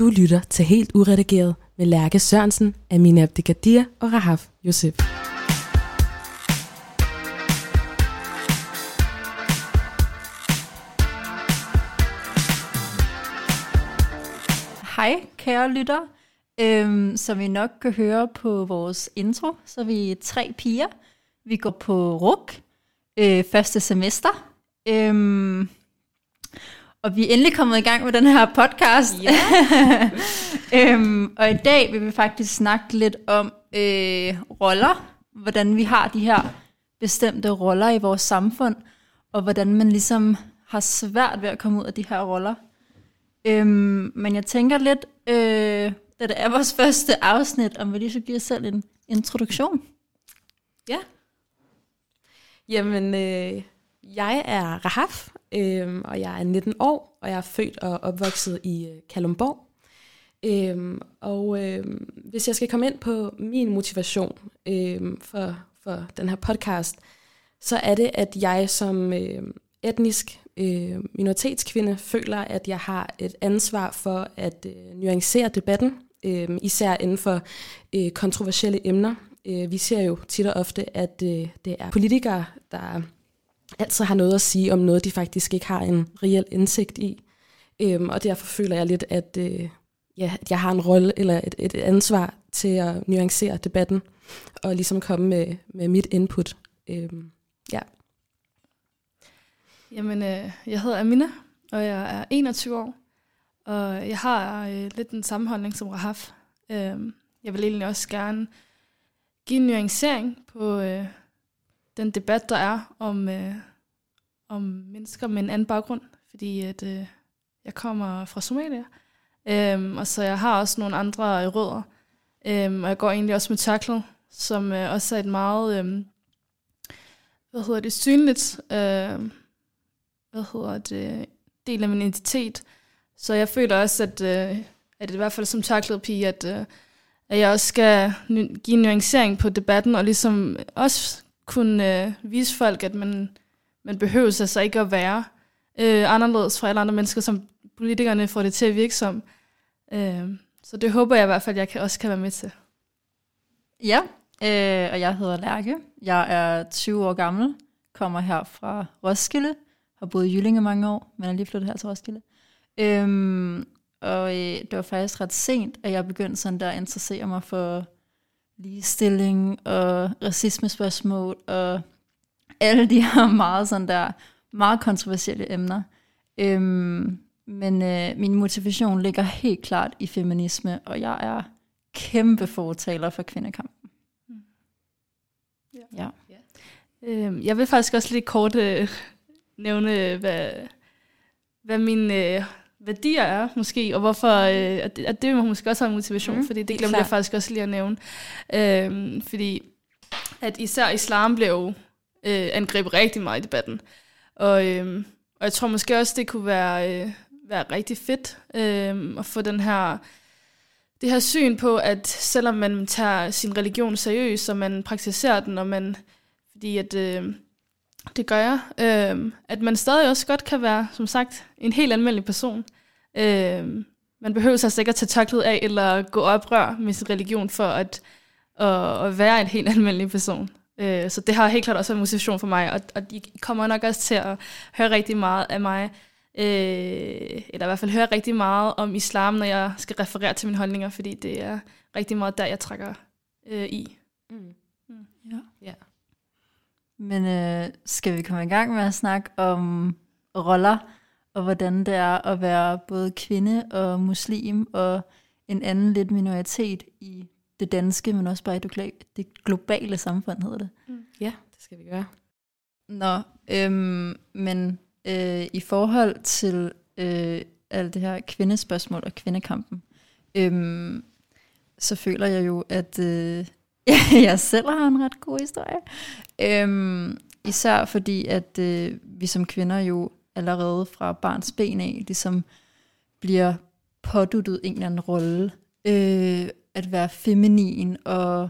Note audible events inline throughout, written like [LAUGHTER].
Du lytter til Helt Uredigeret med Lærke Sørensen, Amina Abdikadir og Rahaf Josef. Hej, kære lytter. Øhm, som I nok kan høre på vores intro, så er vi tre piger. Vi går på RUK, øh, første semester. Øhm, og vi er endelig kommet i gang med den her podcast. Ja. [LAUGHS] øhm, og i dag vil vi faktisk snakke lidt om øh, roller. Hvordan vi har de her bestemte roller i vores samfund. Og hvordan man ligesom har svært ved at komme ud af de her roller. Øhm, men jeg tænker lidt, øh, da det er vores første afsnit, om vi lige så giver selv en introduktion. Ja. Jamen, øh, jeg er Rahaf, øh, og jeg er 19 år, og jeg er født og opvokset i øh, Kalumborg. Øhm, og øhm, hvis jeg skal komme ind på min motivation øhm, for, for den her podcast, så er det, at jeg som øh, etnisk øh, minoritetskvinde føler, at jeg har et ansvar for at øh, nuancere debatten, øh, især inden for øh, kontroversielle emner. Øh, vi ser jo tit og ofte, at øh, det er politikere, der altid har noget at sige om noget, de faktisk ikke har en reel indsigt i. Øhm, og derfor føler jeg lidt, at, øh, ja, at jeg har en rolle eller et, et ansvar til at nuancere debatten og ligesom komme med, med mit input. Øhm, ja. Jamen, øh, jeg hedder Amina, og jeg er 21 år, og jeg har øh, lidt den samme holdning som Rahaf. Øh, jeg vil egentlig også gerne give en nuancering på øh, den debat, der er om, øh, om mennesker med en anden baggrund, fordi at, øh, jeg kommer fra Somalia, øh, og så jeg har også nogle andre rødder, øh, og jeg går egentlig også med tørklæde, som øh, også er et meget, øh, hvad hedder det, synligt øh, hvad hedder det, del af min identitet. Så jeg føler også, at, øh, at i hvert fald som tørklæde pige, at, øh, at jeg også skal give en nuancering på debatten, og ligesom også kunne øh, vise folk, at man, man behøver sig så ikke at være øh, anderledes fra alle andre mennesker, som politikerne får det til at virke som. Øh, så det håber jeg i hvert fald, at jeg kan, også kan være med til. Ja, øh, og jeg hedder Lærke. Jeg er 20 år gammel, kommer her fra Roskilde, har boet i Jyllinge mange år, men er lige flyttet her til Roskilde. Øhm, og øh, det var faktisk ret sent, at jeg begyndte sådan der at interessere mig for ligestilling og racismespørgsmål og alle de her meget sådan der meget kontroversielle emner. Øhm, men øh, min motivation ligger helt klart i feminisme, og jeg er kæmpe fortaler for kvindekampen. Mm. Ja. ja. ja. Øhm, jeg vil faktisk også lige kort øh, nævne, hvad, hvad mine øh, værdier er, måske, og hvorfor, øh, at, det, at det må måske også have en motivation, mm, fordi det, det glemte jeg faktisk også lige at nævne. Øh, fordi at især islam blev øh, angrebet rigtig meget i debatten. Og, øh, og jeg tror måske også, det kunne være, øh, være rigtig fedt øh, at få den her det her syn på, at selvom man tager sin religion seriøst, og man praktiserer den, og man, fordi at øh, det gør jeg. Øh, at man stadig også godt kan være, som sagt, en helt almindelig person. Øh, man behøver sig sikkert tage tørklædet af, eller gå oprør med sin religion for at, at, at være en helt almindelig person. Øh, så det har helt klart også en motivation for mig, og, og de kommer nok også til at høre rigtig meget af mig, øh, eller i hvert fald høre rigtig meget om islam, når jeg skal referere til mine holdninger, fordi det er rigtig meget der, jeg trækker øh, i. Mm. Mm. Ja. ja. Men øh, skal vi komme i gang med at snakke om roller, og hvordan det er at være både kvinde og muslim, og en anden lidt minoritet i det danske, men også bare i det globale samfund, hedder det. Mm. Ja, det skal vi gøre. Nå, øhm, men øh, i forhold til øh, alt det her kvindespørgsmål og kvindekampen, øhm, så føler jeg jo, at øh, [LAUGHS] jeg selv har en ret god historie. Øhm, især fordi, at øh, vi som kvinder jo allerede fra barns ben af, ligesom bliver påduttet en eller anden rolle. Øh, at være feminin, og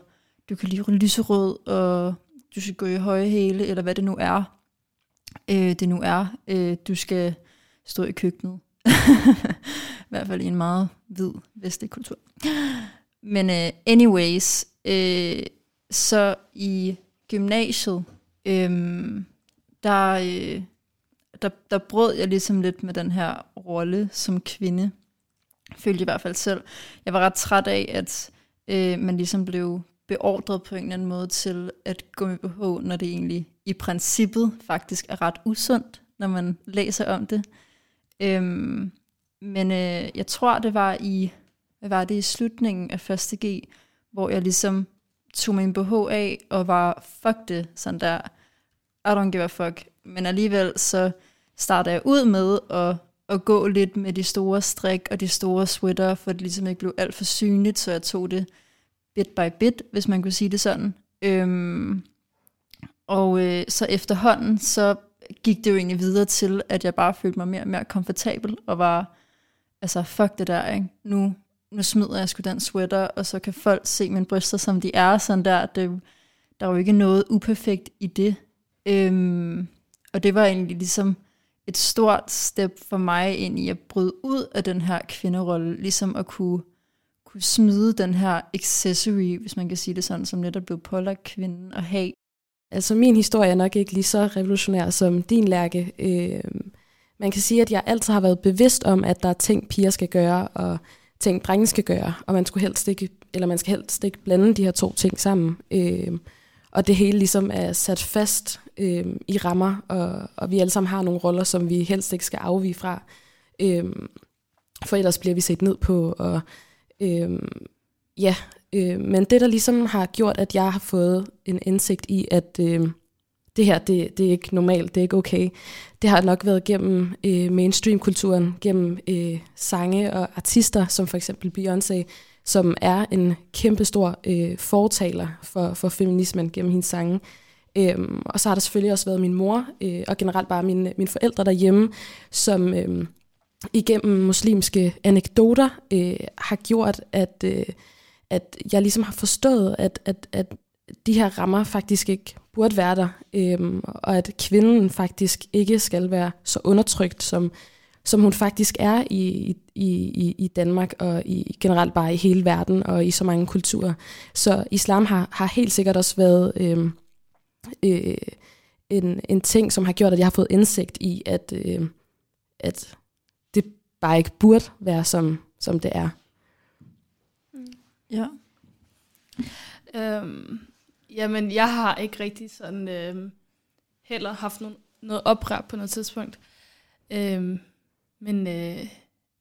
du kan lide lyserød, og du skal gå i høje hæle, eller hvad det nu er. Øh, det nu er. Øh, du skal stå i køkkenet. [LAUGHS] I hvert fald i en meget hvid vestlig kultur. Men uh, anyways, Øh, så i gymnasiet, øh, der, øh, der, der brød jeg ligesom lidt med den her rolle som kvinde. Følte i hvert fald selv. Jeg var ret træt af, at øh, man ligesom blev beordret på en eller anden måde til at gå med BH, når det egentlig i princippet faktisk er ret usundt, når man læser om det. Øhm, men øh, jeg tror, det var i hvad var det i slutningen af 1. G, hvor jeg ligesom tog min BH af og var, fuck det, sådan der, I don't give a fuck. Men alligevel så startede jeg ud med at, at gå lidt med de store strik og de store sweater, for det ligesom ikke blev alt for synligt, så jeg tog det bit by bit, hvis man kunne sige det sådan. Øhm, og øh, så efterhånden, så gik det jo egentlig videre til, at jeg bare følte mig mere og mere komfortabel, og var, altså fuck det der, ikke? Nu, nu smider jeg sgu den sweater, og så kan folk se mine bryster, som de er, sådan der, det, der er jo ikke noget uperfekt i det. Øhm, og det var egentlig ligesom et stort step for mig ind i at bryde ud af den her kvinderolle, ligesom at kunne kunne smide den her accessory, hvis man kan sige det sådan, som netop blev pålagt kvinden at have. Altså min historie er nok ikke lige så revolutionær som din lærke. Øh, man kan sige, at jeg altid har været bevidst om, at der er ting, piger skal gøre, og ting, drenge skal gøre, og man skulle helst ikke, eller man skal helst ikke blande de her to ting sammen. Øh, og det hele ligesom er sat fast øh, i rammer, og, og vi alle sammen har nogle roller, som vi helst ikke skal afvige fra. Øh, for ellers bliver vi set ned på, og Øh, ja, øh, men det der ligesom har gjort, at jeg har fået en indsigt i, at øh, det her, det, det er ikke normalt, det er ikke okay. Det har nok været gennem øh, mainstream-kulturen, gennem øh, sange og artister, som for eksempel Beyoncé, som er en kæmpestor øh, fortaler for, for feminismen gennem hendes sange. Øhm, og så har der selvfølgelig også været min mor, øh, og generelt bare mine, mine forældre derhjemme, som... Øh, igennem muslimske anekdoter øh, har gjort, at, øh, at jeg ligesom har forstået, at, at, at de her rammer faktisk ikke burde være der, øhm, og at kvinden faktisk ikke skal være så undertrykt, som, som hun faktisk er i, i, i, i Danmark og i generelt bare i hele verden og i så mange kulturer. Så islam har, har helt sikkert også været øhm, øh, en, en ting, som har gjort, at jeg har fået indsigt i, at, øh, at bare ikke burde være, som, som det er. Ja. Øhm, jamen, jeg har ikke rigtig sådan øh, heller haft nogen, noget oprør på noget tidspunkt. Øh, men, øh,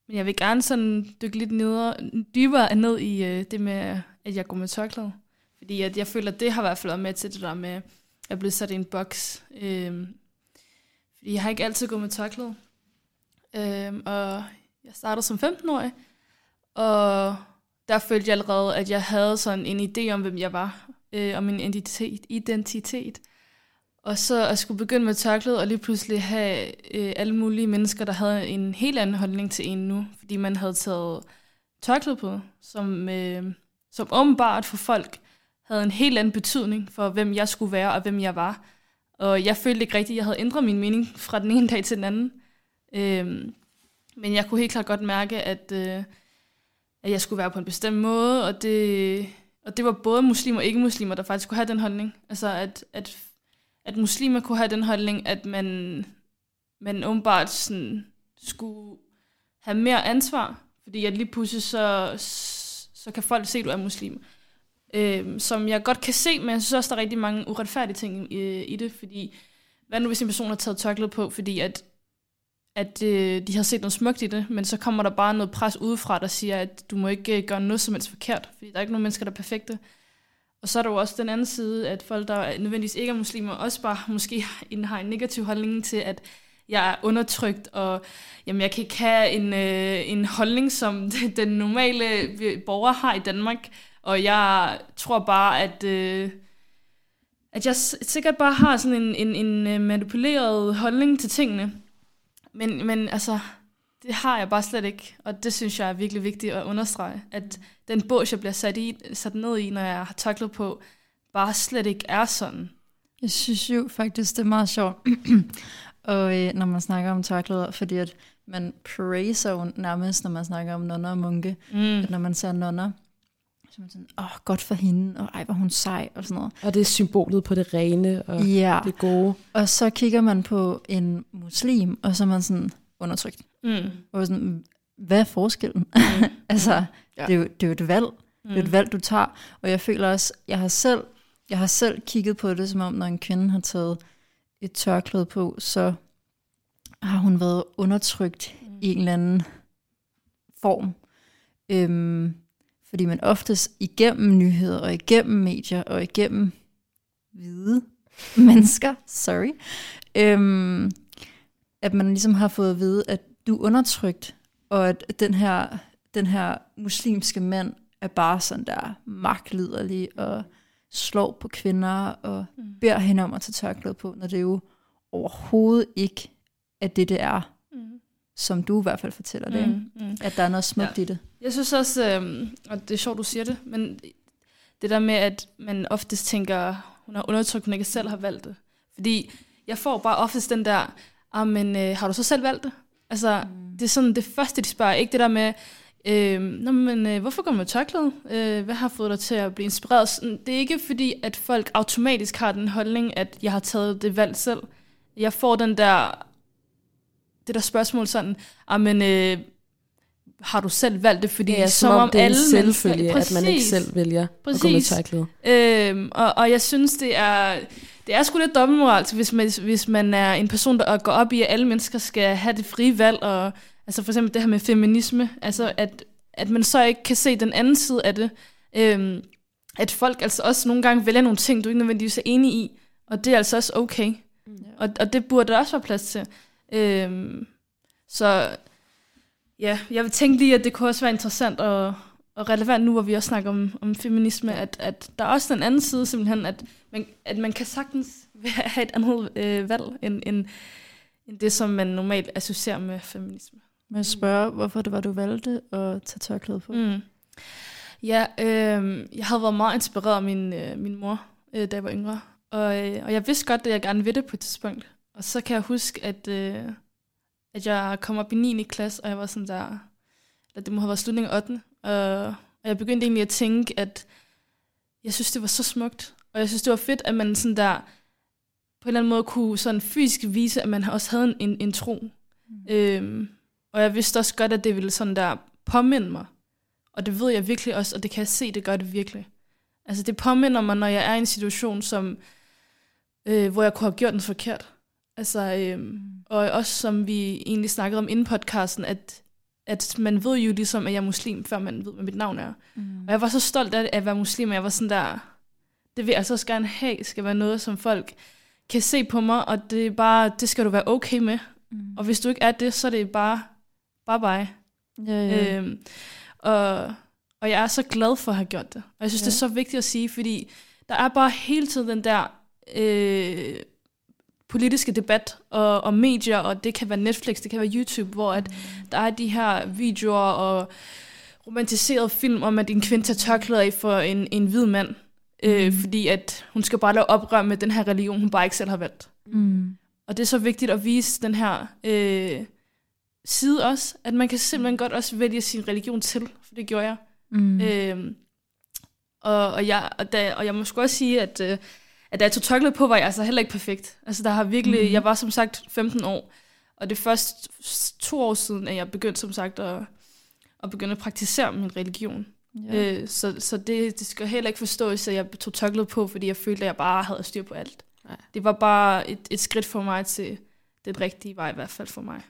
men jeg vil gerne sådan dykke lidt nedere, dybere ned i øh, det med, at jeg går med tørklæde. Fordi at jeg føler, at det har i hvert fald været med til det der med, at blive sat i en boks. Øh, fordi jeg har ikke altid gået med tørklæde. Øh, og jeg startede som 15-årig, og der følte jeg allerede, at jeg havde sådan en idé om, hvem jeg var, øh, og min identitet, identitet. Og så at skulle begynde med tørklæde, og lige pludselig have øh, alle mulige mennesker, der havde en helt anden holdning til en nu, fordi man havde taget tørklæde på, som, øh, som åbenbart for folk havde en helt anden betydning for, hvem jeg skulle være og hvem jeg var. Og jeg følte ikke rigtigt, at jeg havde ændret min mening fra den ene dag til den anden. Øh, men jeg kunne helt klart godt mærke, at, øh, at jeg skulle være på en bestemt måde, og det, og det var både muslimer og ikke-muslimer, der faktisk kunne have den holdning. Altså, at, at, at muslimer kunne have den holdning, at man, man åbenbart sådan skulle have mere ansvar, fordi at lige pludselig så, så kan folk se, at du er muslim. Øhm, som jeg godt kan se, men jeg synes også, der er rigtig mange uretfærdige ting i, i det, fordi hvad nu hvis en person har taget tørklæde på, fordi at at øh, de har set noget smukt i det, men så kommer der bare noget pres udefra, der siger, at du må ikke øh, gøre noget som helst forkert, fordi der er ikke nogen mennesker, der er perfekte. Og så er der jo også den anden side, at folk, der nødvendigvis ikke er muslimer, også bare måske [LAUGHS] har en negativ holdning til, at jeg er undertrykt, og jamen, jeg kan ikke have en, øh, en holdning, som [LAUGHS] den normale øh, borger har i Danmark. Og jeg tror bare, at, øh, at jeg sikkert bare har sådan en, en, en øh, manipuleret holdning til tingene. Men, men altså, det har jeg bare slet ikke, og det synes jeg er virkelig vigtigt at understrege, at den bås, jeg bliver sat, i, sat ned i, når jeg har tørklæde på, bare slet ikke er sådan. Jeg synes jo faktisk, det er meget sjovt, [CLEARS THROAT] og, øh, når man snakker om tørklæder, fordi at man praiser jo nærmest, når man snakker om nonner og munke. Mm. At når man ser nonner, så man sådan, åh, godt for hende, og ej, hvor hun sej, og sådan noget. Og det er symbolet på det rene og Ja, det gode. og så kigger man på en muslim, og så er man sådan undertrykt. Mm. Og sådan, hvad er forskellen? Mm. [LAUGHS] altså, Ja. det, er jo, det er jo et valg. Det er Mm. et valg, du tager. Og jeg føler også, jeg har selv, jeg har selv kigget på det, som om når en kvinde har taget et tørklæde på, så har hun været undertrykt Mm. i en eller anden form. Øhm, fordi man oftest igennem nyheder og igennem medier og igennem hvide [LAUGHS] mennesker, sorry, øhm, at man ligesom har fået at vide, at du er undertrykt, og at den her, den her muslimske mand er bare sådan der magtliderlig og slår på kvinder og Mm. beder hende om at tage tørklæde på, når det jo overhovedet ikke er det, det er. Som du i hvert fald fortæller det. Mm. Mm. At der er noget smukt ja. i det. Jeg synes også, øh, og det er sjovt, du siger det, men det der med, at man oftest tænker, hun har undertrykt, hun ikke selv har valgt det. Fordi jeg får bare oftest den der, ah, men øh, har du så selv valgt det? Altså, mm. det er sådan det første, de spørger. Ikke det der med, øh, Nå, men, øh, hvorfor går du med tørklæde? Øh, hvad har fået dig til at blive inspireret? Sådan, Det er ikke fordi, at folk automatisk har den holdning, at jeg har taget det valg selv. Jeg får den der, det der spørgsmål sådan, ah, men, øh, har du selv valgt det? Fordi Det er som om, det er en selvfølge, at man ikke selv vælger at gå med Præcis. tørklæde. Øhm, og, og jeg synes, det er, det er sgu lidt dobbeltmoralsk, hvis man, hvis man er en person, der går op i, at alle mennesker skal have det frie valg, og altså for eksempel det her med feminisme, altså at, at man så ikke kan se den anden side af det. Øhm, at folk altså også nogle gange vælger nogle ting, du ikke nødvendigvis er enig i, og det er altså også okay. Og, og det burde der også være plads til. Øhm, så ja, jeg vil tænke lige, at det kunne også være interessant og, og relevant nu, hvor vi også snakker om, om feminisme, at, at der er også den anden side simpelthen, at man, at man kan sagtens [LAUGHS] have et andet øh, valg, end, end, end det, som man normalt associerer med feminisme. Men jeg spørger, hvorfor det var, du valgte at tage tørklæde på? Mm. Ja, øh, jeg havde været meget inspireret af min, øh, min mor, øh, da jeg var yngre. Og, øh, og jeg vidste godt, at jeg gerne ville det på et tidspunkt. Og så kan jeg huske, at, øh, at jeg kom op i 9. klasse, og jeg var sådan der, at det må have været slutningen af 8. Og, og jeg begyndte egentlig at tænke, at jeg synes, det var så smukt. Og jeg synes, det var fedt, at man sådan der, på en eller anden måde kunne sådan fysisk vise, at man også havde en, en, en tro. Mm. Øhm, og jeg vidste også godt, at det ville sådan der påminde mig. Og det ved jeg virkelig også, og det kan jeg se, det gør det virkelig. Altså det påminder mig, når jeg er i en situation, som, øh, hvor jeg kunne have gjort den forkert. Altså, øh, og også som vi egentlig snakkede om inden podcasten, at, at man ved jo ligesom, at jeg er muslim, før man ved, hvad mit navn er. Mm. Og jeg var så stolt af at være muslim, og jeg var sådan der, det vil jeg altså også gerne have, skal være noget, som folk kan se på mig, og det er bare, det skal du være okay med. Mm. Og hvis du ikke er det, så er det bare bye bye. Ja, ja. Øhm, og, og jeg er så glad for at have gjort det. Og jeg synes. Ja. det er så vigtigt at sige, fordi der er bare hele tiden den der øh, politiske debat og, og medier, og det kan være Netflix, det kan være YouTube, hvor at der er de her videoer og romantiserede film om, at en kvinde tager tørklæder af for en, en hvid mand. Øh, Mm. fordi at hun skal bare lave oprør med den her religion, hun bare ikke selv har valgt. Mm. Og det er så vigtigt at vise den her øh, side også, at man kan simpelthen godt også vælge sin religion til, for det gjorde jeg. Mm. Øhm, og, og, jeg og, da, og jeg må også sige, at, øh, at da jeg tog tørklæde på, var jeg altså heller ikke perfekt. Altså der har virkelig, Mhm. mm. jeg var som sagt 15 år, og det er først to år siden, at jeg begyndte som sagt at, at begynde at praktisere min religion. ja. Øh, så så det, det skal heller ikke forstås, at jeg tog tørklæde på, fordi jeg følte, at jeg bare havde styr på alt. Nej. Det var bare et, et skridt for mig til den rigtige vej, i hvert fald for mig.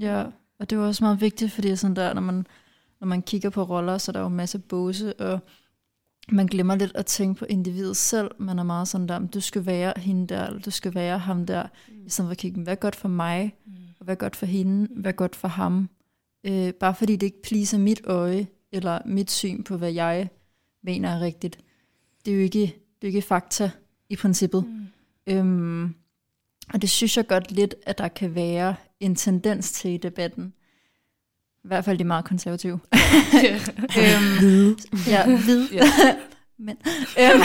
Ja, og det var også meget vigtigt, fordi sådan der, når man, når man kigger på roller, så er der jo en masse båse, og man glemmer lidt at tænke på individet selv. Man er meget sådan der, du skal være hende der, eller du skal være ham der. Mm. I stedet for at kigge, hvad er godt for mig, Mm. og hvad er godt for hende, hvad er godt for ham. Øh, bare fordi det ikke pleaser mit øje, eller mit syn på, hvad jeg mener er rigtigt. Det er jo ikke, det er jo ikke fakta i princippet. Mm. Øhm, og det synes jeg godt lidt, at der kan være en tendens til i debatten. I hvert fald de meget konservative. [LAUGHS] øhm, [LAUGHS] Hvide. ja, hvid. Ja. [LAUGHS] men, øhm,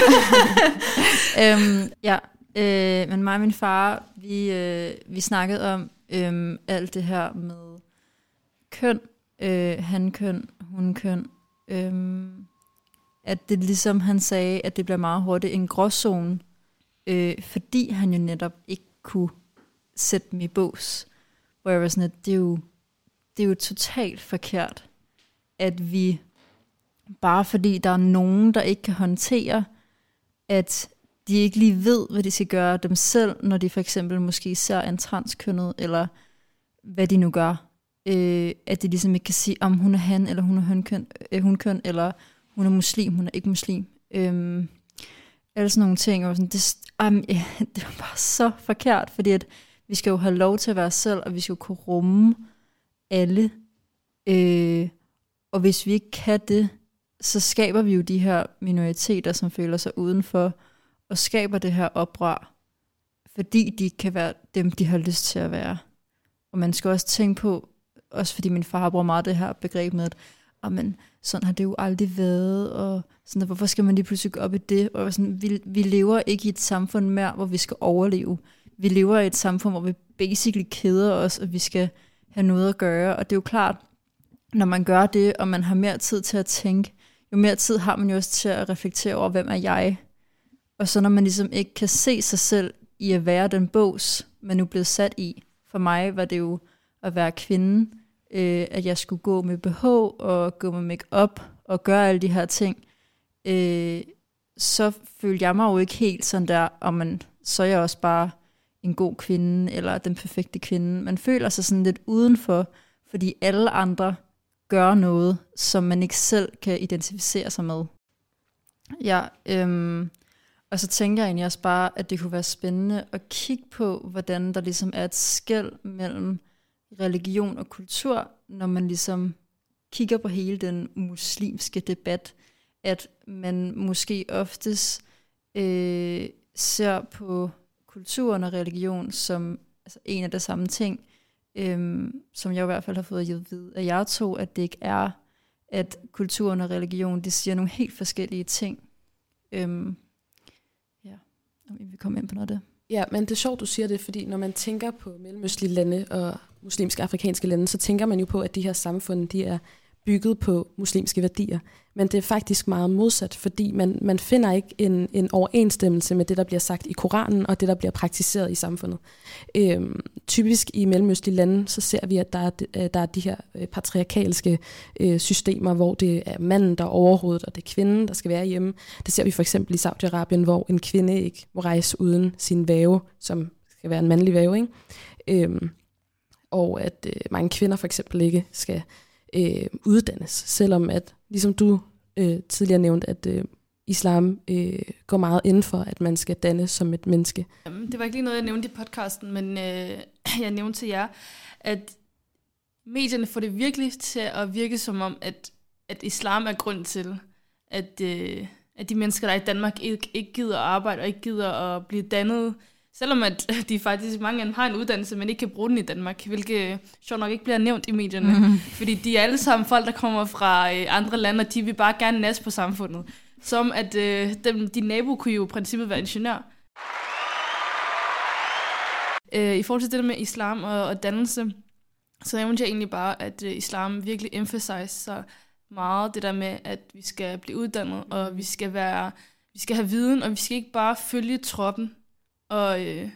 øhm, ja, øh, men mig og min far, vi, øh, vi snakkede om øhm, alt det her med køn, øh, han-køn, hun-køn, øh, at det ligesom han sagde, at det bliver meget hurtigt en gråzone, øh, fordi han jo netop ikke kunne sætte dem i bås. Hvor jeg var sådan, at det er jo, det er jo totalt forkert, at vi, bare fordi der er nogen, der ikke kan håndtere, at de ikke lige ved, hvad de skal gøre dem selv, når de for eksempel måske ser en transkønnet, eller hvad de nu gør. Øh, at de ligesom ikke kan sige, om hun er han, eller hun er hunkøn, øh, hunkøn, eller hun er muslim, hun er ikke muslim. Øh, eller sådan nogle ting. Og sådan, det, um, ja, [LAUGHS] det var bare så forkert, fordi at vi skal jo have lov til at være selv, og vi skal jo kunne rumme alle. Øh, og hvis vi ikke kan det, så skaber vi jo de her minoriteter, som føler sig udenfor, og skaber det her oprør, fordi de kan være dem, de har lyst til at være. Og man skal også tænke på, også fordi min far bruger meget det her begreb med, at men, sådan har det jo aldrig været, og sådan, at, hvorfor skal man lige pludselig gå op i det? Og sådan, vi, vi lever ikke i et samfund mere, hvor vi skal overleve. Vi lever i et samfund, hvor vi basically keder os, og vi skal have noget at gøre. Og det er jo klart, når man gør det, og man har mere tid til at tænke, jo mere tid har man jo også til at reflektere over, hvem er jeg? Og så når man ligesom ikke kan se sig selv i at være den bås, man nu er blevet sat i. For mig var det jo at være kvinde, øh, at jeg skulle gå med BH og gå med makeup og gøre alle de her ting. Øh, så følte jeg mig jo ikke helt sådan der, og man, så er jeg også bare en god kvinde, eller den perfekte kvinde. Man føler sig sådan lidt udenfor, fordi alle andre gør noget, som man ikke selv kan identificere sig med. Ja, øhm, og så tænker jeg egentlig også bare, at det kunne være spændende at kigge på, hvordan der ligesom er et skæld mellem religion og kultur, når man ligesom kigger på hele den muslimske debat, at man måske oftest øh, ser på kulturen og religion som altså en af de samme ting, øhm, som jeg i hvert fald har fået at vide at jeg tog, at det ikke er, at kulturen og religion, det siger nogle helt forskellige ting. Øhm, ja, om vi vil komme ind på noget af det. Ja, men det er sjovt, du siger det, fordi når man tænker på mellemøstlige lande og muslimske afrikanske lande, så tænker man jo på, at de her samfund, de er bygget på muslimske værdier. Men det er faktisk meget modsat, fordi man, man finder ikke en, en overensstemmelse med det, der bliver sagt i Koranen, og det, der bliver praktiseret i samfundet. Øhm, typisk i mellemøstlige lande, så ser vi, at der er, øh, der er de her øh, patriarkalske øh, systemer, hvor det er manden, der er overhovedet, og det er kvinden, der skal være hjemme. Det ser vi for eksempel i Saudi-Arabien, hvor en kvinde ikke må rejse uden sin væve, som skal være en mandlig væve. Ikke? Øhm, og at øh, mange kvinder for eksempel ikke skal øh, uddannes, selvom at, ligesom du øh, tidligere nævnte, at øh, islam øh, går meget inden for, at man skal danne som et menneske. Øhm, det var ikke lige noget, jeg nævnte i podcasten, men øh, [CLEARS THROAT] jeg nævnte til jer, at medierne får det virkelig til at virke som om, at, at islam er grund til, at, øh, at de mennesker, der er i Danmark, ikke, ikke gider at arbejde og ikke gider at blive dannet Selvom at [LAUGHS] de faktisk, mange af dem har en uddannelse, men ikke kan bruge den i Danmark, hvilket sjovt nok ikke bliver nævnt i medierne. Mm. [LAUGHS] Fordi de er alle sammen folk, der kommer fra øh, andre lande, og de vil bare gerne næste på samfundet. Som at øh, dem, din nabo kunne jo i princippet være ingeniør. Øh, I forhold til det der med islam og, og dannelse, så nævnte jeg egentlig bare, at øh, islam virkelig emphasizer meget det der med, at vi skal blive uddannet, og vi skal være vi skal have viden, og vi skal ikke bare følge troppen. Og, øh,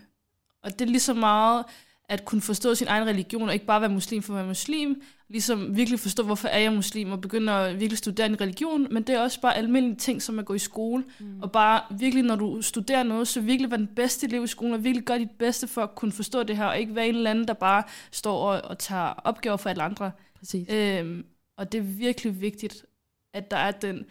og det er lige så meget at kunne forstå sin egen religion, og ikke bare være muslim for at være muslim, ligesom virkelig forstå, hvorfor er jeg muslim, og begynde at virkelig studere en religion, men det er også bare almindelige ting, som at gå i skole, mm. og bare virkelig, når du studerer noget, så virkelig være den bedste elev i skolen, og virkelig gøre dit bedste for at kunne forstå det her, og ikke være en eller anden, der bare står og, og tager opgaver for alle andre. Præcis. Øhm, og det er virkelig vigtigt, at der er den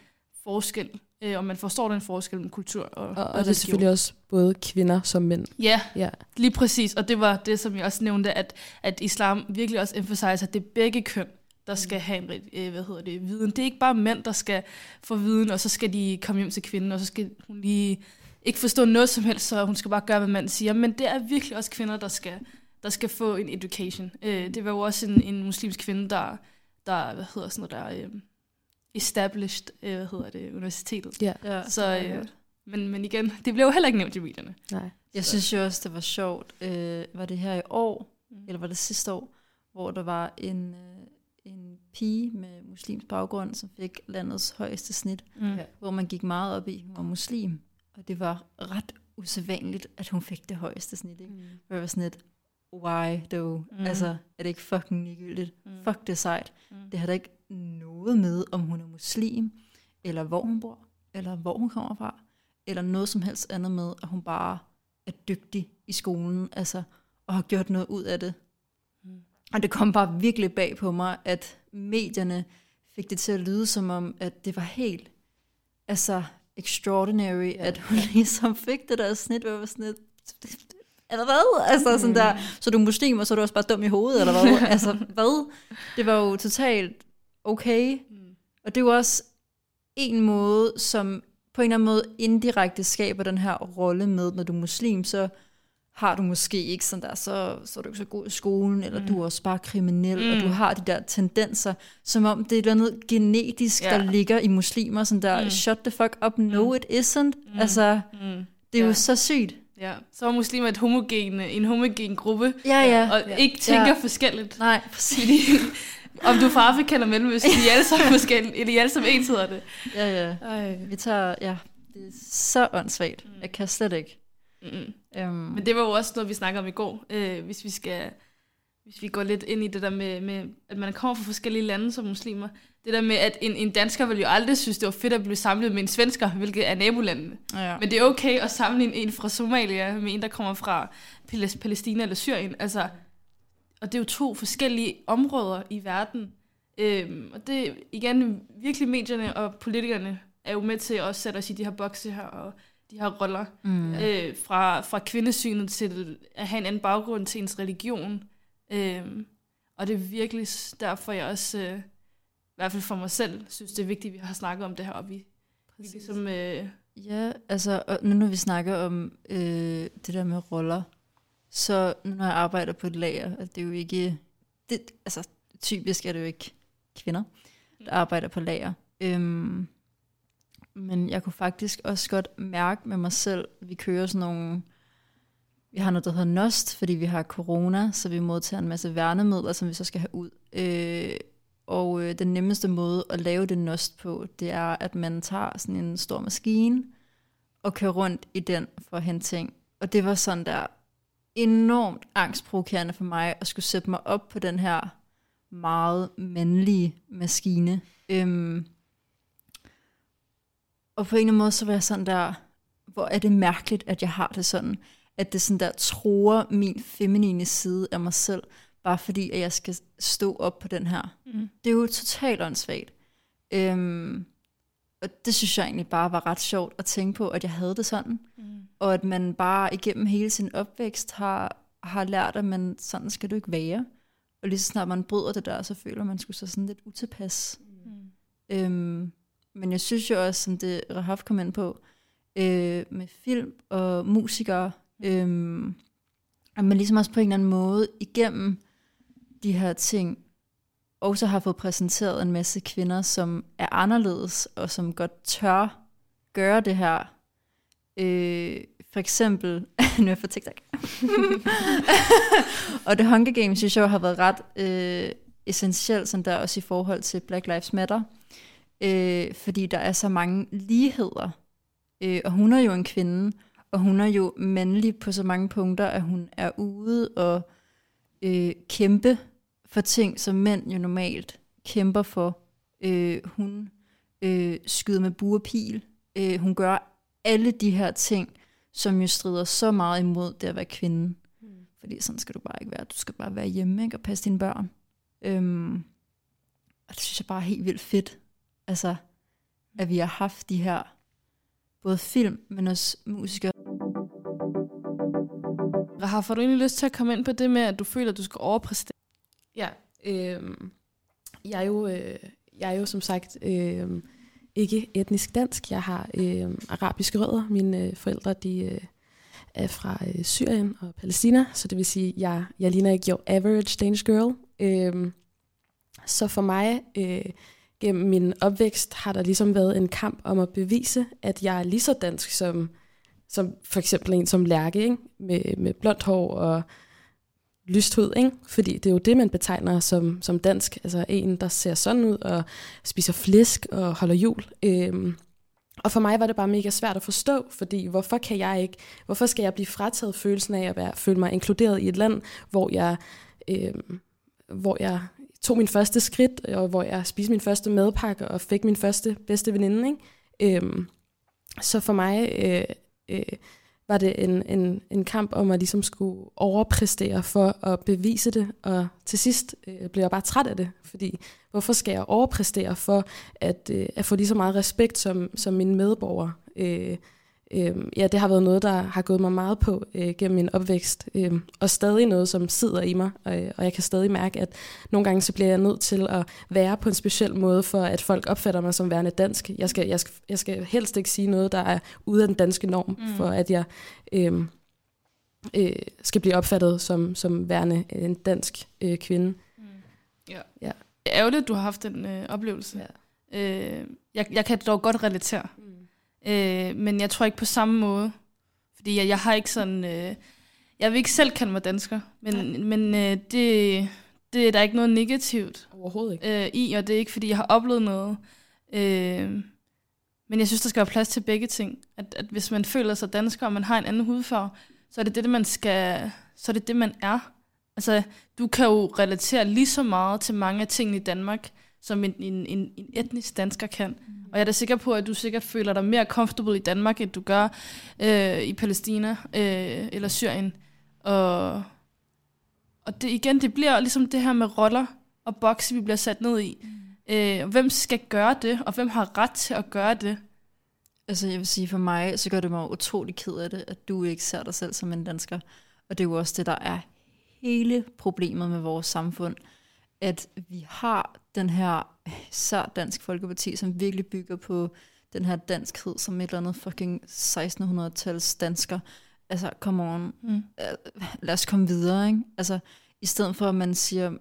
forskel øh, og man forstår den forskel med kultur og Og, og det er selvfølgelig også både kvinder som mænd. Ja, ja, lige præcis. Og det var det, som jeg også nævnte, at, at islam virkelig også emphasizer, at det er begge køn, der mm. skal have en øh, hvad hedder det, viden. Det er ikke bare mænd, der skal få viden, og så skal de komme hjem til kvinden, og så skal hun lige ikke forstå noget som helst, så hun skal bare gøre, hvad manden siger. Men det er virkelig også kvinder, der skal, der skal få en education. Øh, det var jo også en, en muslimsk kvinde, der, der hvad hedder sådan noget der... Øh, established, øh, hvad hedder det, universitetet. Ja. ja så, øh, men, men igen, det blev jo heller ikke nævnt i medierne. Nej. Jeg så. synes jo også, det var sjovt. Øh, var det her i år, mm. eller var det sidste år, hvor der var en, øh, pige med muslimsk baggrund, som fik landets højeste snit, Mm. hvor man gik meget op i, at hun var muslim. Og det var ret usædvanligt, at hun fik det højeste snit. Ikke? Mm. Hvor jeg var sådan lidt, why though? Mm. Altså, er det ikke fucking ligegyldigt? Mm. Fuck det sejt. Mm. Det har da ikke noget med, om hun er muslim, eller hvor hun bor, eller hvor hun kommer fra, eller noget som helst andet med, at hun bare er dygtig i skolen, altså, og har gjort noget ud af det. Mm. Og det kom bare virkelig bag på mig, at medierne fik det til at lyde som om, at det var helt, altså, extraordinary, Ja. at hun [LAUGHS] ligesom fik det der snit, hvor var sådan lidt, eller hvad? Altså sådan Mm. der, så er du muslim, og så er du også bare dum i hovedet, eller hvad? [LAUGHS] altså, hvad? Det var jo totalt okay. Mm. Og det er jo også en måde, som på en eller anden måde indirekte skaber den her rolle med, når du er muslim, så har du måske ikke sådan der, så, så er du ikke så god i skolen, eller Mm. mm. du er også bare kriminel, mm. og Mm. du har de der tendenser, som om det er et eller andet genetisk, ja. der ligger i muslimer, sådan der, Mm. mm. shut the fuck up, no Mm. it isn't. Mm. Mm. Altså, Mm. det er Ja. jo så sygt. Ja, så var muslimer et homogen, en homogen gruppe, Ja, ja. og Ja. ikke tænker Ja. forskelligt. Nej, [LAUGHS] præcis. Om du er fra Afrika eller Mellemøsten, de er alle sammen [LAUGHS] forskellige, eller de er alle sammen ens hedder det. Ja, ja. Ej. Vi tager, ja, det er så åndssvagt. Mm. Jeg kan slet ikke. Mm-mm. Um, Men det var jo også noget, vi snakkede om i går, øh, hvis vi skal hvis vi går lidt ind i det der med, med, at man kommer fra forskellige lande som muslimer. Det der med, at en, en dansker vil jo aldrig synes, det var fedt at blive samlet med en svensker, hvilket er nabolandene. ja. Men det er okay at sammenligne en fra Somalia med en, der kommer fra Palæs- Palæstina eller Syrien. Altså, og det er jo to forskellige områder i verden. Øhm, og det igen, virkelig medierne og politikerne er jo med til at også sætte os i de her bokse her, og de her roller. Mm. Øh, fra, fra kvindesynet til at have en anden baggrund til ens religion. Øhm, og det er virkelig derfor, jeg også, øh, i hvert fald for mig selv, synes, det er vigtigt, at vi har snakket om det her, og vi, vi ligesom... Øh, Ja, altså, og nu når vi snakker om øh, det der med roller, så nu når jeg arbejder på et lager, og det er jo ikke, det, altså typisk er det jo ikke kvinder, der arbejder på lager. Øhm, men jeg kunne faktisk også godt mærke med mig selv, vi kører sådan nogle, vi har noget, der hedder NOST, fordi vi har corona, så vi modtager en masse værnemidler, som vi så skal have ud. Øh, og øh, den nemmeste måde at lave det nost på, det er, at man tager sådan en stor maskine og kører rundt i den for at hente ting. Og det var sådan der enormt angstprovokerende for mig at skulle sætte mig op på den her meget mandlige maskine. Øhm, og på en eller anden måde, så var jeg sådan der, hvor er det mærkeligt, at jeg har det sådan, at det sådan der tror min feminine side af mig selv, bare fordi, at jeg skal stå op på den her. mm. Det er jo totalt åndssvagt. Øhm, og det synes jeg egentlig bare var ret sjovt at tænke på, at jeg havde det sådan. Mm. Og at man bare igennem hele sin opvækst har, har lært, at man, sådan skal du ikke være. Og lige så snart man bryder det der, så føler man skulle så sådan lidt utilpas. Mm. Øhm, men jeg synes jo også, som det Rahaf kom ind på, øh, med film og musikere, øh, at man ligesom også på en eller anden måde igennem de her ting, også har fået præsenteret en masse kvinder, som er anderledes, og som godt tør gøre det her. Øh, for eksempel, [LAUGHS] nu er jeg for TikTok. [LAUGHS] og The Hunger Games, synes jeg har været ret øh, essentielt, sådan der også i forhold til Black Lives Matter. Øh, fordi der er så mange ligheder. Øh, og hun er jo en kvinde, og hun er jo mandlig på så mange punkter, at hun er ude og øh, kæmpe for ting, som mænd jo normalt kæmper for. Øh, hun øh, skyder med buerpil. Øh, hun gør alle de her ting, som jo strider så meget imod det at være kvinde. Mm. Fordi sådan skal du bare ikke være. Du skal bare være hjemme ikke? og passe dine børn. Øhm, og det synes jeg bare er helt vildt fedt. Altså, at vi har haft de her, både film, men også musikere har, får du egentlig lyst til at komme ind på det med, at du føler, at du skal overpræstere? Ja, øh, jeg, er jo, øh, jeg er jo som sagt øh, ikke etnisk dansk. Jeg har øh, arabiske rødder. Mine øh, forældre de, øh, er fra øh, Syrien og Palæstina, så det vil sige, at jeg, jeg ligner ikke your average Danish girl. Øh, så for mig, øh, gennem min opvækst, har der ligesom været en kamp om at bevise, at jeg er lige så dansk som, som for eksempel en som Lærke, ikke? Med, med blondt hår og lyst hud, ikke? Fordi det er jo det, man betegner som, som dansk. Altså en, der ser sådan ud og spiser flæsk og holder jul. Øhm, og for mig var det bare mega svært at forstå, fordi hvorfor kan jeg ikke, hvorfor skal jeg blive frataget følelsen af at være, føle mig inkluderet i et land, hvor jeg, øhm, hvor jeg tog min første skridt, og hvor jeg spiste min første madpakke og fik min første bedste veninde. Ikke? Øhm, så for mig øh, øh, var det en, en, en kamp om at ligesom skulle overpræstere for at bevise det, og til sidst øh, blev jeg bare træt af det, fordi hvorfor skal jeg overpræstere for at, øh, at få lige så meget respekt som, som mine medborgere? Øh, øh, ja, det har været noget, der har gået mig meget på øh, gennem min opvækst, øh, og stadig noget, som sidder i mig, og, og jeg kan stadig mærke, at nogle gange så bliver jeg nødt til at være på en speciel måde, for at folk opfatter mig som værende dansk. Jeg skal, jeg skal, jeg skal helst ikke sige noget, der er ude af den danske norm, mm. for at jeg øh, øh, skal blive opfattet som, som værende en dansk øh, kvinde. Mm. Ja. ja. Er ærgerligt, at du har haft den øh, oplevelse. Ja. Øh, jeg, jeg kan dog godt relatere. Mm Øh, men jeg tror ikke på samme måde. Fordi jeg, jeg har ikke sådan... Øh, jeg vil ikke selv kalde mig dansker, men, men øh, det, det er der ikke noget negativt Overhovedet ikke. Øh, i, og det er ikke, fordi jeg har oplevet noget. Øh, men jeg synes, der skal være plads til begge ting. At, at hvis man føler sig dansker, og man har en anden hudfarve, så er det det, man skal, så er det det, man er. Altså, du kan jo relatere lige så meget til mange af tingene i Danmark, som en, en, en, en etnisk dansker kan. Mm. Og jeg er da sikker på, at du sikkert føler dig mere comfortable i Danmark, end du gør øh, i Palæstina øh, eller Syrien. Og, og det igen, det bliver ligesom det her med roller og bokse, vi bliver sat ned i. Mm. Øh, hvem skal gøre det, og hvem har ret til at gøre det? Altså jeg vil sige, for mig, så gør det mig utrolig ked af det, at du ikke ser dig selv som en dansker. Og det er jo også det, der er hele problemet med vores samfund at vi har den her sær dansk folkeparti, som virkelig bygger på den her danskhed som et eller andet fucking 1600-tals dansker. Altså, come on, mm. Øh, lad os komme videre, ikke? Altså, i stedet for at man siger,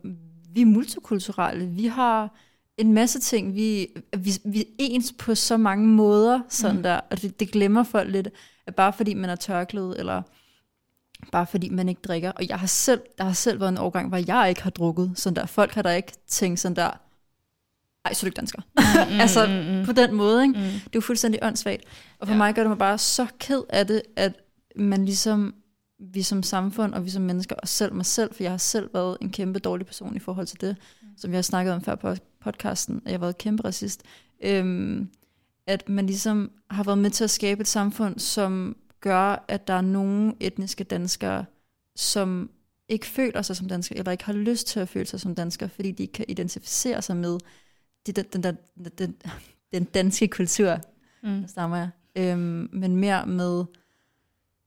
vi er multikulturelle, vi har en masse ting, vi, vi, vi er ens på så mange måder, sådan mm. der, og det, det glemmer folk lidt, at bare fordi man er tørklædet, eller bare fordi man ikke drikker. Og jeg har selv, der har selv været en årgang, hvor jeg ikke har drukket sådan der. Folk har da ikke tænkt sådan der, ej, så er du ikke dansker. Mm, mm [LAUGHS] altså, mm, mm. på den måde, ikke? Mm. Det er jo fuldstændig åndssvagt. Og for ja. mig gør det mig bare så ked af det, at man ligesom, vi som samfund, og vi som mennesker, og selv mig selv, for jeg har selv været en kæmpe dårlig person i forhold til det, mm. som vi har snakket om før på podcasten, at jeg har været kæmpe racist, øhm, at man ligesom har været med til at skabe et samfund, som gør, at der er nogle etniske danskere, som ikke føler sig som danskere, eller ikke har lyst til at føle sig som danskere, fordi de ikke kan identificere sig med den, den, den, den, den danske kultur, mm. stammer jeg, øhm, men mere med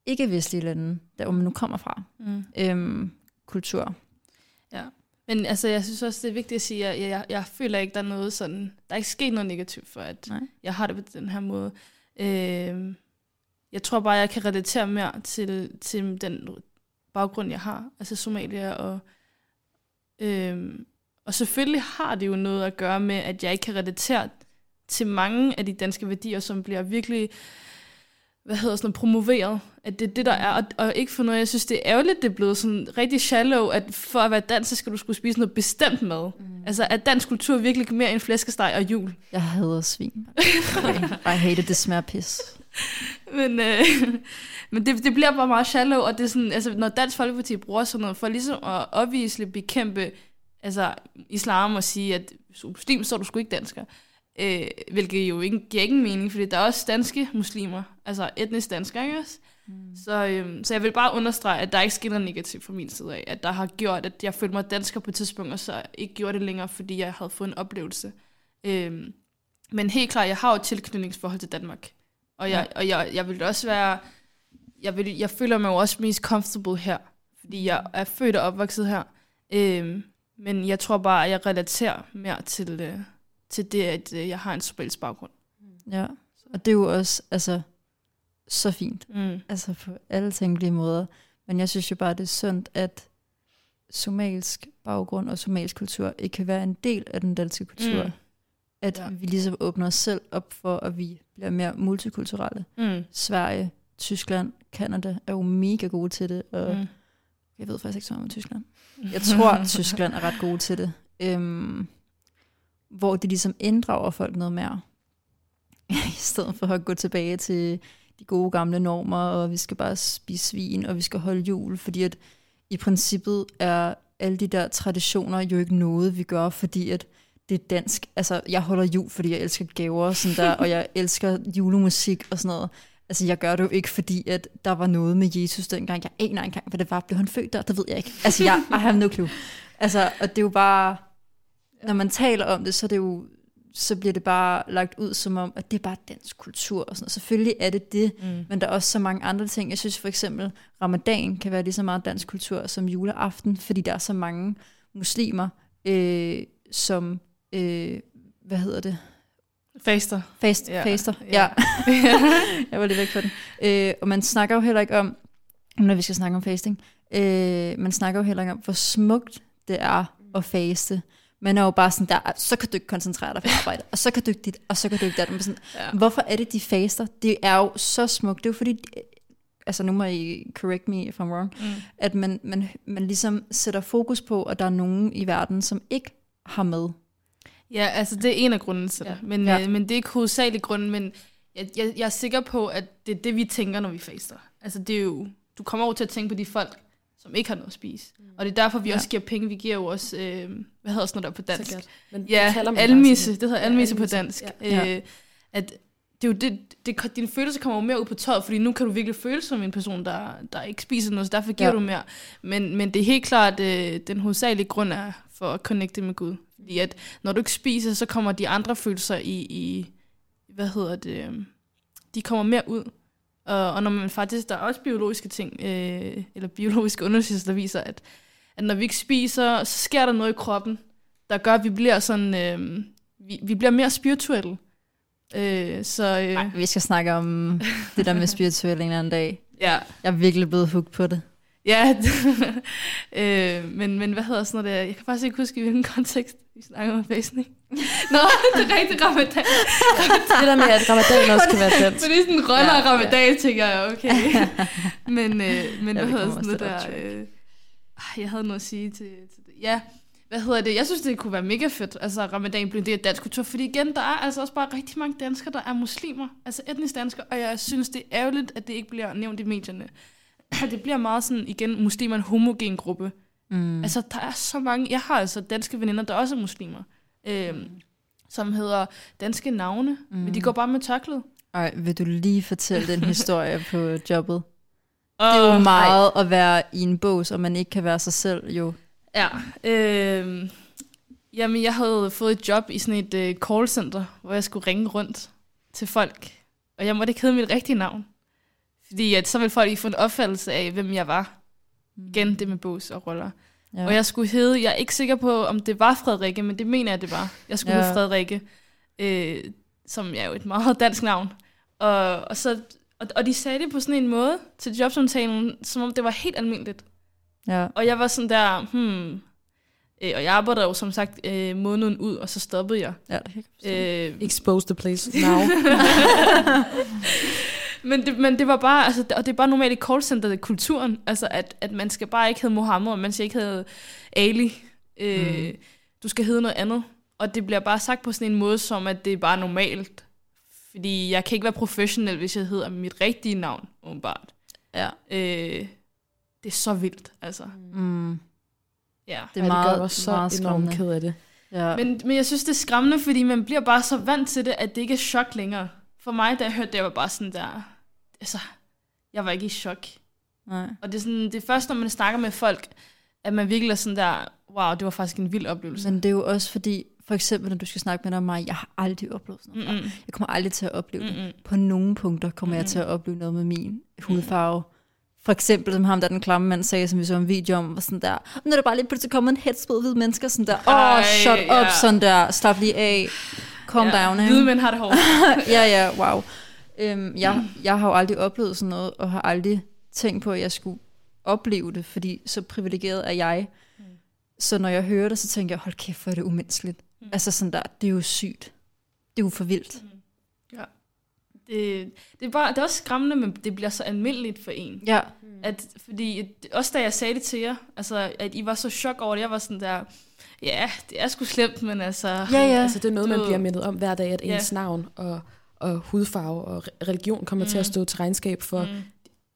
ikke-vestlige lande, der hvor man nu kommer fra, mm. øhm, kultur. Ja, men altså, jeg synes også, det er vigtigt at sige, at jeg, jeg, jeg føler ikke, der er noget sådan, der er ikke sket noget negativt for, at Nej. jeg har det på den her måde. Øhm, jeg tror bare, jeg kan relatere mere til, til den baggrund, jeg har. Altså Somalia og... Øhm, og selvfølgelig har det jo noget at gøre med, at jeg ikke kan relatere til mange af de danske værdier, som bliver virkelig hvad hedder sådan noget, promoveret, at det er det, der er, og, og ikke for noget, jeg synes, det er ærgerligt, det er blevet sådan rigtig shallow, at for at være dansk, så skal du skulle spise noget bestemt mad. Mm. Altså, at dansk kultur virkelig mere end flæskesteg og jul. Jeg hader svin. I hate it, det smager pis. [LAUGHS] men øh, [LAUGHS] men det, det bliver bare meget shallow, og det er sådan, altså, når Dansk Folkeparti bruger sådan noget, for ligesom at opvisligt bekæmpe altså, islam og sige, at hvis du er muslim, så er du sgu ikke dansker. Øh, hvilket jo ikke giver ingen mening, fordi der er også danske muslimer, altså etnisk danskere, ikke også? Mm. Så, øhm, så jeg vil bare understrege, at der ikke sker noget negativt fra min side af, at der har gjort, at jeg følte mig dansker på et tidspunkt, og så ikke gjorde det længere, fordi jeg havde fået en oplevelse. Øhm, men helt klart, jeg har jo et tilknytningsforhold til Danmark. Og jeg, ja. og jeg, jeg vil også være, jeg, vil, jeg føler mig jo også mest comfortable her, fordi jeg er født og opvokset her. Øhm, men jeg tror bare, at jeg relaterer mere til, øh, til det, at øh, jeg har en somalisk baggrund. Ja, og det er jo også altså, så fint. Mm. Altså på alle tænkelige måder. Men jeg synes jo bare, det er sundt, at somalisk baggrund og somalisk kultur ikke kan være en del af den danske kultur. Mm. At ja. vi ligesom åbner os selv op for, at vi bliver mere multikulturelle. Mm. Sverige, Tyskland, Kanada er jo mega gode til det, og mm. Jeg ved faktisk ikke så meget om Tyskland. [LAUGHS] Jeg tror, at Tyskland er ret gode til det. Øhm, hvor de ligesom inddrager folk noget mere. [LAUGHS] I stedet for at gå tilbage til de gode gamle normer, og vi skal bare spise svin, og vi skal holde jul, fordi at i princippet er alle de der traditioner jo ikke noget, vi gør, fordi at det er dansk. Altså, jeg holder jul, fordi jeg elsker gaver og sådan der, og jeg elsker julemusik og sådan noget. Altså, jeg gør det jo ikke, fordi at der var noget med Jesus dengang. Jeg aner engang, hvad det var. Blev han født der? Det ved jeg ikke. Altså, jeg, I have no clue. Altså, og det er jo bare... Når man taler om det, så er det jo så bliver det bare lagt ud som om, at det er bare dansk kultur. Og sådan noget. Selvfølgelig er det det, mm. men der er også så mange andre ting. Jeg synes for eksempel, ramadan kan være lige så meget dansk kultur som juleaften, fordi der er så mange muslimer, øh, som, øh, hvad hedder det? Faster. Fast, ja. Faster, ja. ja. [LAUGHS] jeg var lige væk på den. Øh, og man snakker jo heller ikke om, når vi skal snakke om fasting, øh, man snakker jo heller ikke om, hvor smukt det er at faste. Man er jo bare sådan der, så kan du ikke koncentrere dig på arbejde, og så kan du ikke dit, og så kan du ikke det. Sådan, ja. Hvorfor er det, de faster? Det er jo så smukt. Det er jo fordi, altså nu må I correct me if I'm wrong, mm. at man, man, man ligesom sætter fokus på, at der er nogen i verden, som ikke har med. Ja, altså det er en af grunden til det. Ja. Men, ja. øh, men det er ikke hovedsageligt grunden, men jeg, jeg, jeg er sikker på, at det er det, vi tænker, når vi faster. Altså det er jo, du kommer over til at tænke på de folk, som ikke har noget at spise. Mm. Og det er derfor, vi ja. også giver penge. Vi giver jo også, øh, hvad hedder sådan noget der på dansk? Men ja, almisse. Det hedder almisse ja, på dansk. Ja. Øh, at det er jo det, det, dine følelser kommer jo mere ud på tøjet, fordi nu kan du virkelig føle som en person, der, der ikke spiser noget, så derfor giver ja. du mere. Men, men det er helt klart, øh, den hovedsagelige grund er for at connecte med Gud. Fordi at når du ikke spiser, så kommer de andre følelser i, i hvad hedder det, øh, de kommer mere ud. Og, og når man faktisk, der er også biologiske ting, øh, eller biologiske undersøgelser, der viser, at, at når vi ikke spiser, så sker der noget i kroppen, der gør, at vi bliver sådan, øh, vi, vi bliver mere spirituelle. Øh, så, øh, Ej, vi skal snakke om det der med spirituelle en anden dag. Ja. Jeg er virkelig blevet hooked på det. Ja, [LAUGHS] øh, men, men hvad hedder sådan noget der? Jeg kan faktisk ikke huske, i hvilken kontekst vi snakker om fæstning. [LAUGHS] Nå, det er rigtig ramadan. det der med, at ramadan også kan være dansk. Fordi sådan en rønner ja, ramadan, ja. tænker jeg, okay. [LAUGHS] men øh, men hvad hedder sådan noget der? Øh, jeg havde noget at sige til, til det. Ja, hvad hedder det? Jeg synes, det kunne være mega fedt, altså ramadan blev en del af dansk kultur, fordi igen, der er altså også bare rigtig mange danskere, der er muslimer, altså etnisk danskere, og jeg synes, det er ærgerligt, at det ikke bliver nævnt i medierne. [CLEARS THROAT] det bliver meget sådan, igen, muslimer en homogen gruppe. Mm. Altså, der er så mange, jeg har altså danske veninder, der også er muslimer, øhm, mm. som hedder danske navne, mm. men de går bare med tørklæde. Ej, vil du lige fortælle den [LAUGHS] historie på jobbet? Oh, det er jo meget ej. at være i en bog, så man ikke kan være sig selv, jo. Ja, øh, jamen jeg havde fået et job i sådan et uh, callcenter, hvor jeg skulle ringe rundt til folk, og jeg måtte ikke hedde mit rigtige navn. Fordi at, så ville folk ikke få en opfattelse af, hvem jeg var. Igen det med bås og roller. Ja. Og jeg skulle hedde, jeg er ikke sikker på, om det var Frederikke, men det mener jeg, det var. Jeg skulle ja. hedde Frederikke, øh, som er jo et meget dansk navn. Og, og, så, og, og de sagde det på sådan en måde til jobsamtalen, som om det var helt almindeligt. Ja. Og jeg var sådan der, hmm, Øh, og jeg arbejdede jo som sagt øh, måneden ud, og så stoppede jeg. Ja, det kan jeg øh, Expose the place [LAUGHS] now. [LAUGHS] men, det, men det var bare, altså, og det er bare normalt i callcenter kulturen, altså at, at man skal bare ikke hedde Mohammed, og man skal ikke hedde Ali. Øh, mm. Du skal hedde noget andet. Og det bliver bare sagt på sådan en måde, som at det er bare normalt. Fordi jeg kan ikke være professionel, hvis jeg hedder mit rigtige navn, åbenbart. Ja. Øh, det er så vildt, altså. Mm. Ja. Det er meget, det gør så meget enormt ked af det. Ja. Men, men jeg synes, det er skræmmende, fordi man bliver bare så vant til det, at det ikke er chok længere. For mig, da jeg hørte det, jeg var bare sådan der... Altså, jeg var ikke i chok. Nej. Og det er, sådan, det er først, når man snakker med folk, at man virkelig er sådan der, wow, det var faktisk en vild oplevelse. Men det er jo også fordi, for eksempel, når du skal snakke med dig om mig, jeg har aldrig oplevet sådan noget. Mm-mm. Jeg kommer aldrig til at opleve Mm-mm. det. På nogle punkter kommer Mm-mm. jeg til at opleve noget med min hudfarve. For eksempel, som ham der den klamme mand sagde, som vi så en video om, var sådan der, når der bare lige pludselig kommer en headspred hvide mennesker, sådan der, åh, oh, shut up, sådan der, slap lige af, calm ja, down. Hvide mænd har det hårdt. [LAUGHS] ja, ja, wow. Øhm, jeg, jeg har jo aldrig oplevet sådan noget, og har aldrig tænkt på, at jeg skulle opleve det, fordi så privilegeret er jeg. Mm. Så når jeg hører det, så tænker jeg, hold kæft, hvor er det umenneskeligt. Mm. Altså sådan der, det er jo sygt. Det er jo for vildt. Mm. Ja. det, det, er bare, det er også skræmmende, men det bliver så almindeligt for en. Ja. At, fordi, også da jeg sagde det til jer, altså, at I var så chok over det, jeg var sådan der, ja, det er sgu slemt, men altså... Ja, ja. Altså, det er noget, Du- man bliver mindet om hver dag, at Ja. ens navn og, og hudfarve og re- religion kommer mm. til at stå til regnskab for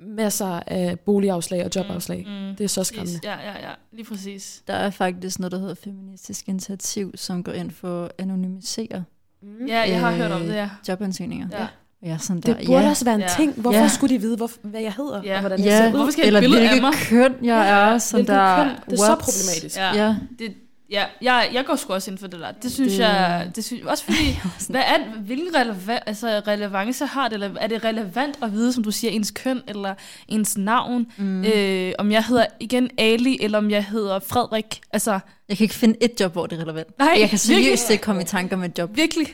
Mm, masser af boligafslag og jobafslag. Mm. mm, Det er så skræmmende. Ja, ja, ja, lige præcis. Der er faktisk noget, der hedder Feministisk Initiativ, som går ind for at anonymisere Mm. Ja, jeg har Øh, hørt om det, ja. jobansøgninger. Ja. Er sådan der, Det burde ja. også være en Ja. ting. Hvorfor Ja. skulle de vide, hvor, hvad jeg hedder Ja. og hvordan jeg Ja, ser ud? Hvorfor skal jeg eller hvilket køn jeg er. Sådan Hvilket der, køn? Det er så what? problematisk. Ja, Ja. det, ja jeg, jeg går sgu også ind for det der. Det synes Det- jeg, det synes, også fordi, [LAUGHS] hvad er, hvilken releva- altså, relevance har det? Eller er det relevant at vide, som du siger, ens køn eller ens navn? Mm. Øh, om jeg hedder igen Ali, eller om jeg hedder Frederik? Altså, Jeg kan ikke finde et job, hvor det er relevant. Nej, jeg kan seriøst ikke komme i tanker med et job. virkelig.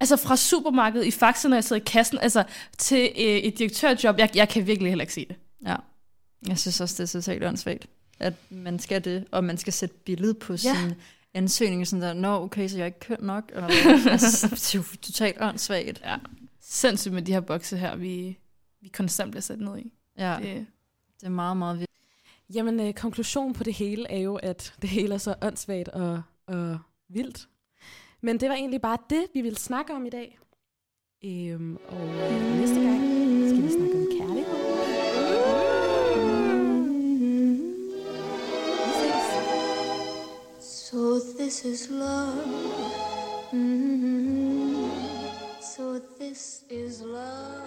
Altså fra supermarkedet i Faxe, når jeg sidder i kassen, altså til øh, et direktørjob, jeg, jeg kan virkelig heller ikke se det. Ja. Jeg synes også, det er totalt åndssvagt, at man skal det, og man skal sætte billede på Ja. sin ansøgning, sådan der, nå, okay, så jeg er ikke køn nok, eller [LAUGHS] altså, det er jo totalt åndssvagt. Ja. Sindssygt med de her bokse her, vi, vi konstant bliver sat ned i. Ja, Det, det er meget, meget vildt. Jamen, øh, konklusionen på det hele er jo, at det hele er så åndssvagt og, og vildt. Men det var egentlig bare det, vi ville snakke om i dag. Øhm, og næste gang skal vi snakke om So this is love. Mm-hmm. So this is love.